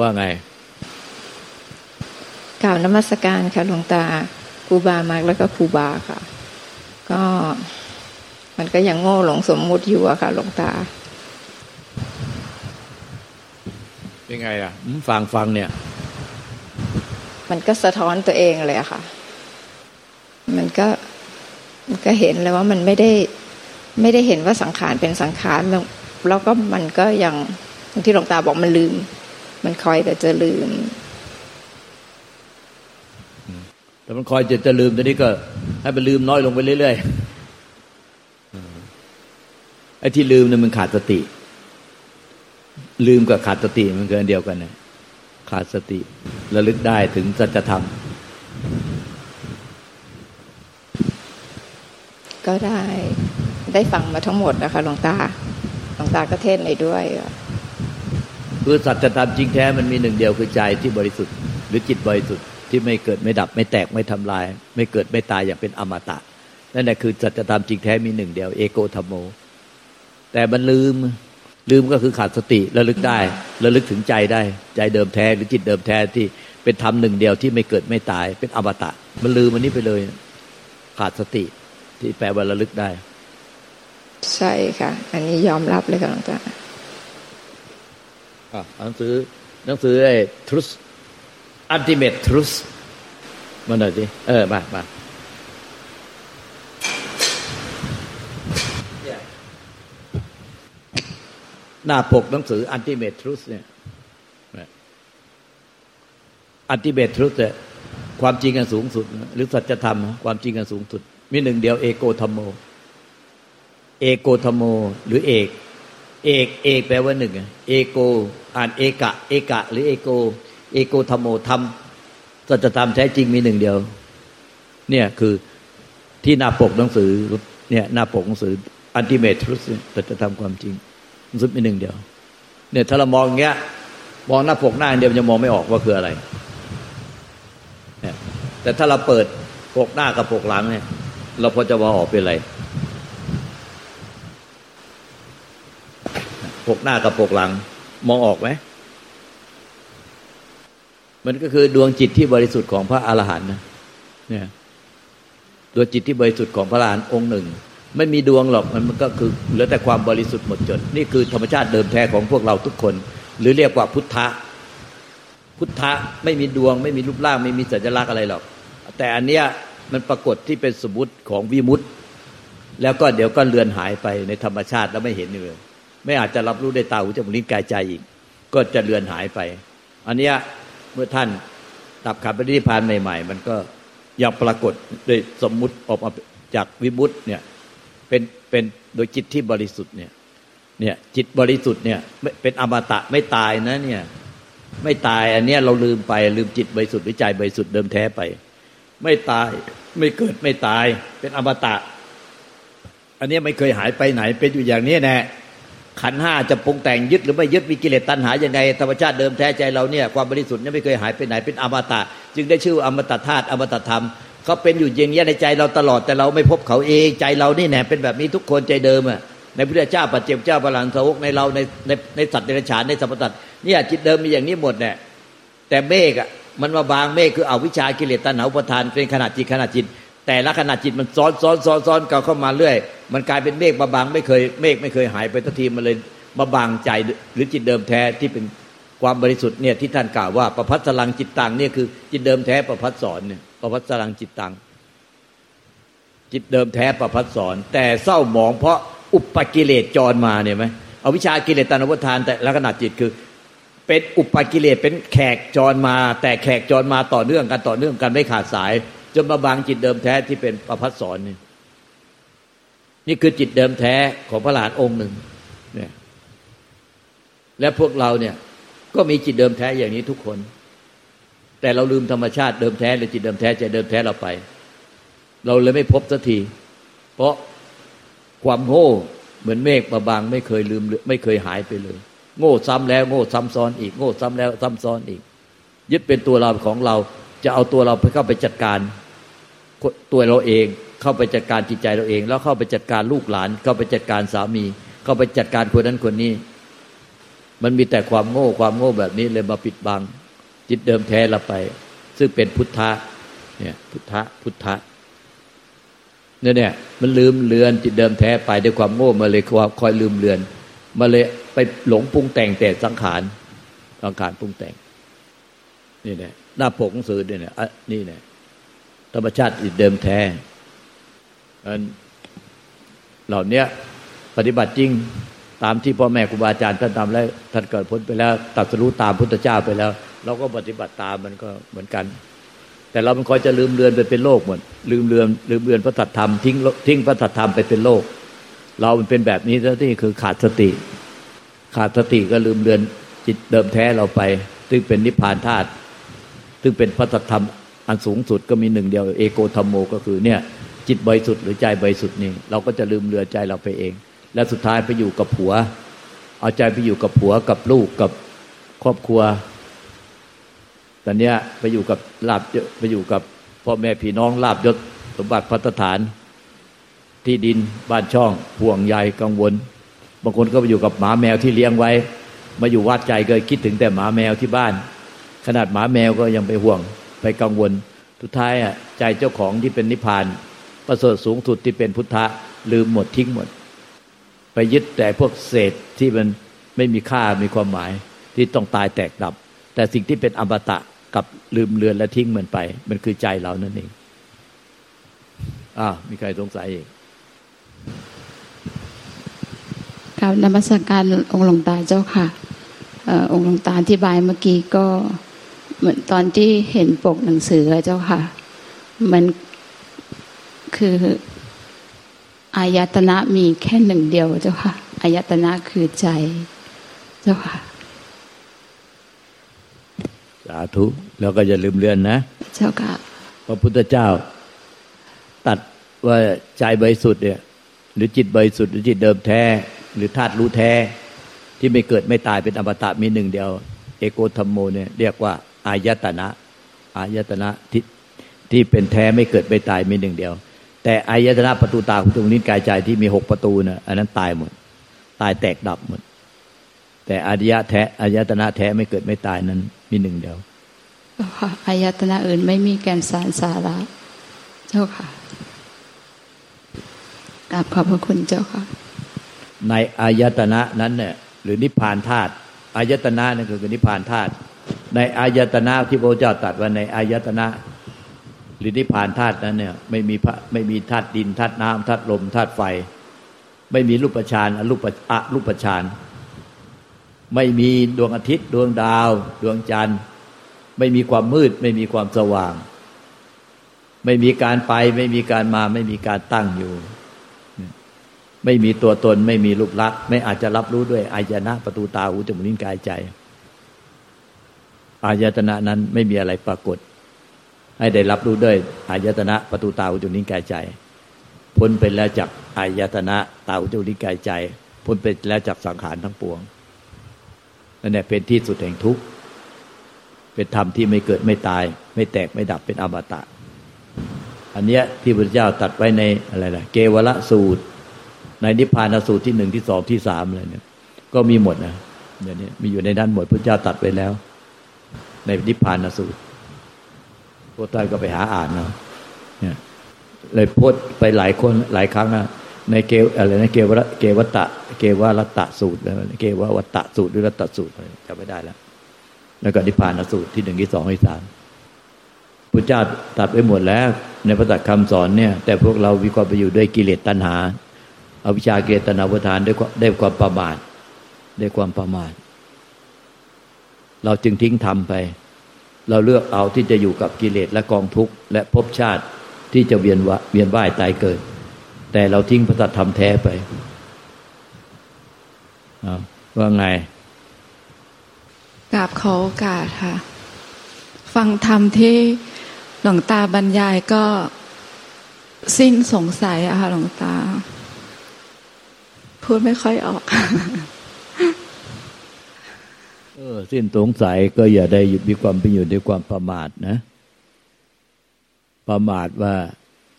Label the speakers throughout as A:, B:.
A: อ้าวว่าไง
B: กล่าวนมัสการค่ะหลวงตาครูบามากแล้วก็ครูบาค่ะ ก็มันก็ยังโง่หลงสมมุติอยู่อะค่ะหลวงตา
A: เป็นไงอะฟังฟังเนี่ย
B: มันก็สะท้อนตัวเองเลยอะค่ะ มันก็มันก็เห็นเลยว่ามันไม่ได้ ไม่ได้เห็นว่าสังขารเป็นสังขารแล้วก็มันก็ยังที่หลวงตาบอกมันลืม มันคอยแต่จะลืม
A: แต่มันคอยจะจะลืมตอนนี้ก็ ให้มันลืมน้อยลงไปเรื่อยๆไอ้ที่ลืมเนี่ยมันขาดสติ ลืมกับขาดสติมันเกินเดียวกันเนี่ยขาดสติระลึกได้ถึงสัจธรรม
B: ก็ได้ได้ฟังมาทั้งหมดนะคะหลวงตาหลวงตาก็เทศในด้วย
A: คือสัจธรรมจริงแท้มันมีหนึ่งเดียวคือใจที่บริสุทธิ์ หรือจิตบริสุทธิ์ที่ไม่เกิดไม่ดับไม่แตกไม่ทำลาย ไม่เกิดไม่ตายอย่างเป็นอมตะนั่นแหละคือสัจธรรมจริงแท้มีหนึ่งเดียว เอโกธรรมโม แต่มันลืมลืมก็คือขาดสติระลึกได้ระลึกถึงใจได้ ใจเดิมแท้หรือจิตเดิมแท้ที่เป็นธรรมหนึ่งเดียวที่ไม่เกิดไม่ตาย เป็นอมตะ มันลืมมันนี้ไปเลย ขาดสติที่แปลว่าระลึกได้
B: ใช่ค่ะ อันนี้ยอมรับเลยค่ะหลวงตา
A: หนังสือหนังสือไอ้ทรุสอันติเมตทรุสมาหน่อยสิเออมามาหน้าปกหนังสืออันติเมตทรุสเนี่ยอันติเมตทรุสเนี่ยความจริงกันสูงสุด หรือสัจธรรม ความจริงกันสูงสุด มีหนึ่งเดียวเอโกธรรมโม เอโกธรรมโม หรือเอก เอกเอกแปลว่าหนึ่งเอโก อ่านเอกะ เอกะ หรือเอโก เอโกธรรมโมธรรมสัจธรรมแท้จริงมีหนึ่งเดียว เนี่ยคือที่หน้าปกหนังสือเนี่ยหน้าปกหนังสืออันติเมทรุสสัจธรรมความจริงหนังสือมีหนึ่งเดียว เนี่ยถ้าเรามองอย่างเงี้ยมองหน้าปกหน้าเดียวจะมองไม่ออกว่าคืออะไรเนี่ยแต่ถ้าเราเปิดปกหน้ากับปกหลังเนี่ย เราพอจะว่าออกเป็นอะไร ปกหน้ากับปกหลัง มองออกไหมมันก็คือดวงจิตที่บริสุทธิ์ของพระอรหันต์นะเนี่ยดวงจิตที่บริสุทธิ์ของพระอรหันต์องค์หนึ่ง ไม่มีดวงหรอกมันก็คือเหลือแต่ความบริสุทธิ์หมดจด นี่คือธรรมชาติเดิมแท้ของพวกเราทุกคน หรือเรียกว่าพุทธะพุทธะไม่มีดวง ไม่มีรูปร่าง ไม่มีสัญลักษณ์อะไรหรอก แต่อันเนี้ยมันปรากฏที่เป็นสมมติของวิมุตต์แล้วก็เดี๋ยวก็เลือนหายไปในธรรมชาติแล้วไม่เห็นเลย ไม่อาจจะรับรู้ได้ตาหูจมูกลิ้นกายใจอีก ก็จะเลือนหายไป อันนี้เมื่อท่านดับขับปฏิพานใหม่ ๆ มันก็ยังปรากฏโดยสมมุติออกมาจากวิมุตต์เนี่ยเป็นเป็นโดยจิตที่บริสุทธิ์เนี่ยเนี่ยจิตบริสุทธิ์เนี่ยเป็นอมตะไม่ตายนะเนี่ยไม่ตายอันนี้เราลืมไปลืมจิตบริสุทธิ์หรือใจบริสุทธิ์เดิมแท้ไป ไม่ตายไม่เกิดไม่ตายเป็นอมตะ อันนี้ไม่เคยหายไปไหนเป็นอยู่อย่างนี้แน่ ขันห้าจะปรุงแต่งยึดหรือไม่ยึดมีกิเลสตัณหายังไงธรรมชาติเดิมแท้ใจเราเนี่ยความบริสุทธิ์เนี่ยไม่เคยหายไปไหนเป็นอมตะ จึงได้ชื่ออมตะธาตุอมตะธรรมเขาเป็นอยู่อย่างนี้ในใจเราตลอดแต่เราไม่พบเขาเองใจเรานี่แหนเป็นแบบนี้ทุกคนใจเดิมอะในพระเจ้าปัจเจกเจ้าพลังสาวกในเราในในในสัตว์ในฉานในสัมปตัตเนี่ยจิตเดิมมีอย่างนี้หมดเนี่ยแต่เมฆอะมันมาบางเมฆคืออวิชากิเลสตัณหาอุปทานเป็นขนาดจิตขนาดจิต แต่ละขนาดจิตมันซ้อนซ้อนซ้อนซ้อนกันเข้ามาเรื่อย มันกลายเป็นเมฆมาบางไม่เคยเมฆไม่เคยหายไปทันทีมันเลยมาบางใจหรือจิตเดิมแท้ที่เป็นความบริสุทธิ์เนี่ยที่ท่านกล่าวว่าประพัสลังจิตตังเนี่ยคือจิตเดิมแท้ประพัสสอนเนี่ยประพัสลังจิตตังจิตเดิมแท้ประพัสสอน แต่เศร้าหมองเพราะอุปกิเลสจรมาเนี่ยไหมเอาวิชากิเลสตันอุปทานแต่ละขนาดจิตคือ เป็นอุปกิเลสเป็นแขกจรมา แต่แขกจรมาต่อเนื่องกันต่อเนื่องกันไม่ขาดสาย จนมาบางจิตเดิมแท้ที่เป็นประพัสสอนนี่นี่คือจิตเดิมแท้ของพระหลานองค์หนึ่งเนี่ยและพวกเราเนี่ย ก็มีจิตเดิมแท้อย่างนี้ทุกคน แต่เราลืมธรรมชาติเดิมแท้หรือจิตเดิมแท้ใจเดิมแท้เราไป เราเลยไม่พบสักทีเพราะความโง่เหมือนเมฆมาบางไม่เคยลืมไม่เคยหายไปเลย โง่ซ้ำแล้วโง่ซ้ำซ้อนอีกโง่ซ้ำแล้วซ้ำซ้อนอีก ยึดเป็นตัวเราของเราจะเอาตัวเราไปเข้าไปจัดการ ตัวเราเองเข้าไปจัดการจิตใจเราเอง แล้วเข้าไปจัดการลูกหลาน เข้าไปจัดการสามี เข้าไปจัดการคนนั้นคนนี้ มันมีแต่ความโง่ความโง่แบบนี้เลยมาปิดบัง จิตเดิมแท้เราไป ซึ่งเป็นพุทธะเนี่ยพุทธะพุทธะเนี่ยเนี่ยมันลืมเลือนจิตเดิมแท้ไปด้วยความโง่มาเลยความคอยลืมเลือน มาเลยไปหลงปรุงแต่งแต่สังขารสังขารปรุงแต่ง นี่เนี่ยหน้าปกหนังสือเนี่ยเนี่ยนี่เนี่ย ธรรมชาติจิตเดิมแท้อันเหล่านี้ปฏิบัติจริงตามที่พ่อแม่ครูบาอาจารย์ท่านทำแล้วท่านเกิดพ้นไปแล้วตัดสู้ตามพุทธเจ้าไปแล้ว เราก็ปฏิบัติตามมันก็เหมือนกัน แต่เรามันคอยจะลืมเลือนไปเป็นโลกหมดลืมเลือนลืมเลือนพระสัทธรรมทิ้งทิ้งพระสัทธรรมไปเป็นโลก เรามันเป็นแบบนี้แล้วที่คือขาดสติ ขาดสติก็ลืมเลือนจิตเดิมแท้เราไป ซึ่งเป็นนิพพานธาตุซึ่งเป็นพระสัทธรรม อันสูงสุดก็มีหนึ่งเดียว เอโกธรรมโมก็คือเนี่ย จิตบริสุทธิ์หรือใจบริสุทธิ์นี่เราก็จะลืมเลือใจเราไปเอง และสุดท้ายไปอยู่กับผัว เอาใจไปอยู่กับผัวกับลูกกับครอบครัวตอนนี้ไปอยู่กับลาบไปอยู่กับพ่อแม่พี่น้องลาบยศสมบัติพัฒฐาน ที่ดินบ้านช่องห่วงใยกังวล บางคนก็ไปอยู่กับหมาแมวที่เลี้ยงไว้ มาอยู่วัดใจก็คิดถึงแต่หมาแมวที่บ้าน ขนาดหมาแมวก็ยังไปห่วง ไปกังวลสุดท้ายอะใจเจ้าของที่เป็นนิพพาน ประเสริฐสูงสุดที่เป็นพุทธะลืมหมดทิ้งหมด ไปยึดแต่พวกเศษที่มันไม่มีค่ามีความหมายที่ต้องตายแตกดับ แต่สิ่งที่เป็นอมตะกับลืมเลือนและทิ้งมันไป มันคือใจเรานั่นเองอ้ามีใครสงสัยอีก
C: ครับนมัสการองค์หลวงตาเจ้าค่ะองค์หลวงตาอธิบายเมื่อกี้ก็ เหมือนตอนที่เห็นปกหนังสือเจ้าค่ะ มันคืออายตนะมีแค่หนึ่งเดียวเจ้าค่ะอายตนะคือใจ เจ้าค่ะ
A: สาธุ แล้วก็อย่าลืมเลือนนะ
C: เจ้าค่ะ
A: พระพุทธเจ้า ตัดว่าใจบริสุทธิ์เนี่ย หรือจิตบริสุทธิ์หรือจิตเดิมแท้ หรือธาตุรู้แท้ ที่ไม่เกิดไม่ตายเป็นอมตะมีหนึ่งเดียว เอโกธรรมโมเนี่ยเรียกว่า อายตนะอายตนะที่ที่เป็นแท้ไม่เกิดไม่ตายมีหนึ่งเดียว แต่อายตนะประตูตาหูจมูกนิ้วกายใจที่มีหกประตูเนะ่ะอันนั้นตายหมด ตายแตกดับหมด แต่อายะแท้อายตนะแท้ไม่เกิดไม่ตายนั้นมีหนึ่งเดียว
C: ค่ะอายตนะอื่นไม่มีแกนสารสาระ เจ้าค่ะกราบขอบพระคุณเจ้าค่ะ
A: ในอายตนะนั้นเนี่ยหรือนิพพานธาตุอายตนะนั่นคือนิพพานธาตุ ในอายตนะที่พระเจ้าตรัสว่าในอายตนะหรือนิพพานธาตุนั้นเนี่ยไม่มีพระไม่มีธาตุดินธาตุน้ำธาตุลมธาตุไฟ ไม่มีรูปฌานอรูปอะรูปฌานไม่มีดวงอาทิตย์ ดวงดาว ดวงจันทร์ ไม่มีความมืด ไม่มีความสว่าง ไม่มีการไป ไม่มีการมา ไม่มีการตั้งอยู่ ไม่มีตัวตน ไม่มีรูปลักษณ์ไม่อาจจะรับรู้ด้วยอายนะประตูตาหูจมูกลิ้นกายใจ อายตนะนั้นไม่มีอะไรปรากฏ ให้ได้รับรู้ด้วยอายตนะประตูตาอุจุนิกายใจ พ้นไปแล้วจากอายตนะตาอุจุนิกายใจ พ้นไปแล้วจากสังขารทั้งปวงนั่นแหละเป็นที่สุดแห่งทุกข์เป็นธรรมที่ไม่เกิดไม่ตาย ไม่แตกไม่ดับเป็นอมตะ อันเนี้ยที่พระเจ้าตัดไว้ในอะไรล่ะเกวละสูตร ในนิพพานสูตรที่หนึ่งที่สองที่สามอะไรเนี่ย ก็มีหมดนะเดี๋ยวนี้มีอยู่ในด้านหมดพระเจ้าตัดไว้แล้ว ในนิพพานสูตรพวกท่านก็ไปหาอ่านเนาะเนี่ยเลยพูดไปหลายคนหลายครั้งนะในเกวอะไรนะเกวรเกวัตะ เกวรัตะสูตรเกววัตะสูตรหรือรัตะสูตรจำไม่ได้แล้ว แล้วก็นิพพานสูตรที่หนึ่งที่สองที่สามพระเจ้าตัดไปหมดแล้ว ในพระตัดคำสอนเนี่ย แต่พวกเราวิความไปอยู่ด้วยกิเลสตัณหาอาวิชาเกตนาประทานด้วยได้ความประมาทได้ความประมาท เราจึงทิ้งทำไป เราเลือกเอาที่จะอยู่กับกิเลสและกองทุกข์และภพชาติที่จะเวียนวเวียนว่ายตายเกิด แต่เราทิ้งพระธรรมแท้ไปว่าไง
C: กราบขอโอกาสค่ะ ฟังธรรมที่หลวงตาบรรยายก็สิ้นสงสัยอะค่ะหลวงตา พูดไม่ค่อยออก
A: ออสิ้นสงสัยก็อย่าได้มีความเป็นอยู่ในความประมาทนะ ประมาทว่า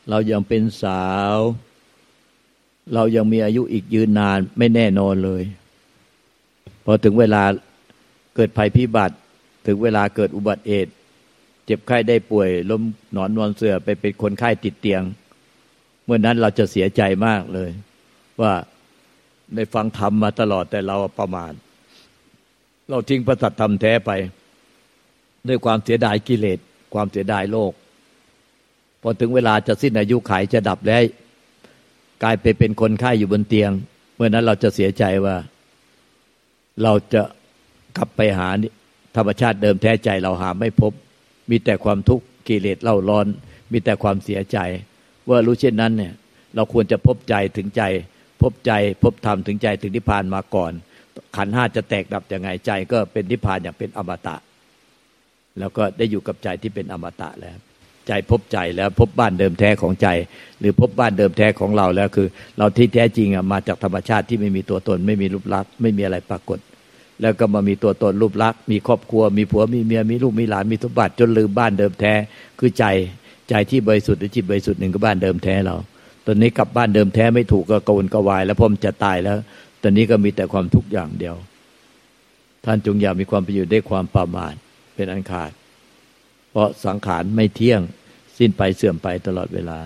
A: เรายังเป็นสาว เรายังมีอายุอีกยืนนานไม่แน่นอนเลย พอถึงเวลาเกิดภัยพิบัติ ถึงเวลาเกิดอุบัติเหตุเจ็บไข้ได้ป่วย ล้มนอนนอนเสือไปเป็นคนไข้ติดเตียง เมื่อนั้นเราจะเสียใจมากเลย ว่าได้ฟังธรรมมาตลอดแต่เราประมาท เราทิ้งพระสัตธรรมแท้ไป ด้วยความเสียดายกิเลสความเสียดายโลก พอถึงเวลาจะสิ้นอายุขัยจะดับแล้วกลายไปเป็นคนไข้อยู่บนเตียง เมื่อนั้นเราจะเสียใจว่า เราจะกลับไปหาธรรมชาติเดิมแท้ใจเราหาไม่พบ มีแต่ความทุกข์กิเลสเล่าร้อน มีแต่ความเสียใจ ว่ารู้เช่นนั้นเนี่ย เราควรจะพบใจถึงใจ พบใจพบธรรมถึงใจถึงนิพพานมาก่อน ขันห้าจะแตกดับยังไงใจก็เป็นนิพพานอย่างเป็นอมตะ แล้วก็ได้อยู่กับใจที่เป็นอมตะแล้ว ใจพบใจแล้วพบบ้านเดิมแท้ของใจ หรือพบบ้านเดิมแท้ของเราแล้วคือ เราที่แท้จริงอะมาจากธรรมชาติที่ไม่มีตัวตน ไม่มีรูปลักษณ์ไม่มีอะไรปรากฏ แล้วก็มามีตัวตนรูปลักษณ์มีครอบครัว มีผัวมีเมียมีลูกมีหลานมีสมบัติจนลืมบ้านเดิมแท้ คือใจใจที่บริสุทธิ์หรือจิตบริสุทธิ์หนึ่งก็บ้านเดิมแท้เราตอนนี้กลับบ้านเดิมแท้ไม่ถูกก็กวนกวาย แล้วพอมจะตายแล้ว ตอนนี้ก็มีแต่ความทุกข์อย่างเดียว ท่านจงอย่ามีความประโยชน์ได้ความประมาทเป็นอันขาด เพราะสังขารไม่เที่ยงสิ้นไปเสื่อมไปตลอดเวลา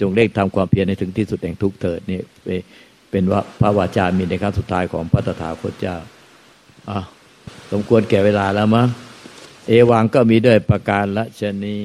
A: จงเร่งทำความเพียรในถึงที่สุดแห่งทุกเถิดนี่เป็นว่าพระวาจามีในครั้งสุดท้ายของพระตถาคตเจ้าอะสมควรแก่เวลาแล้วมั้งเอวังก็มีด้วยประการละชนี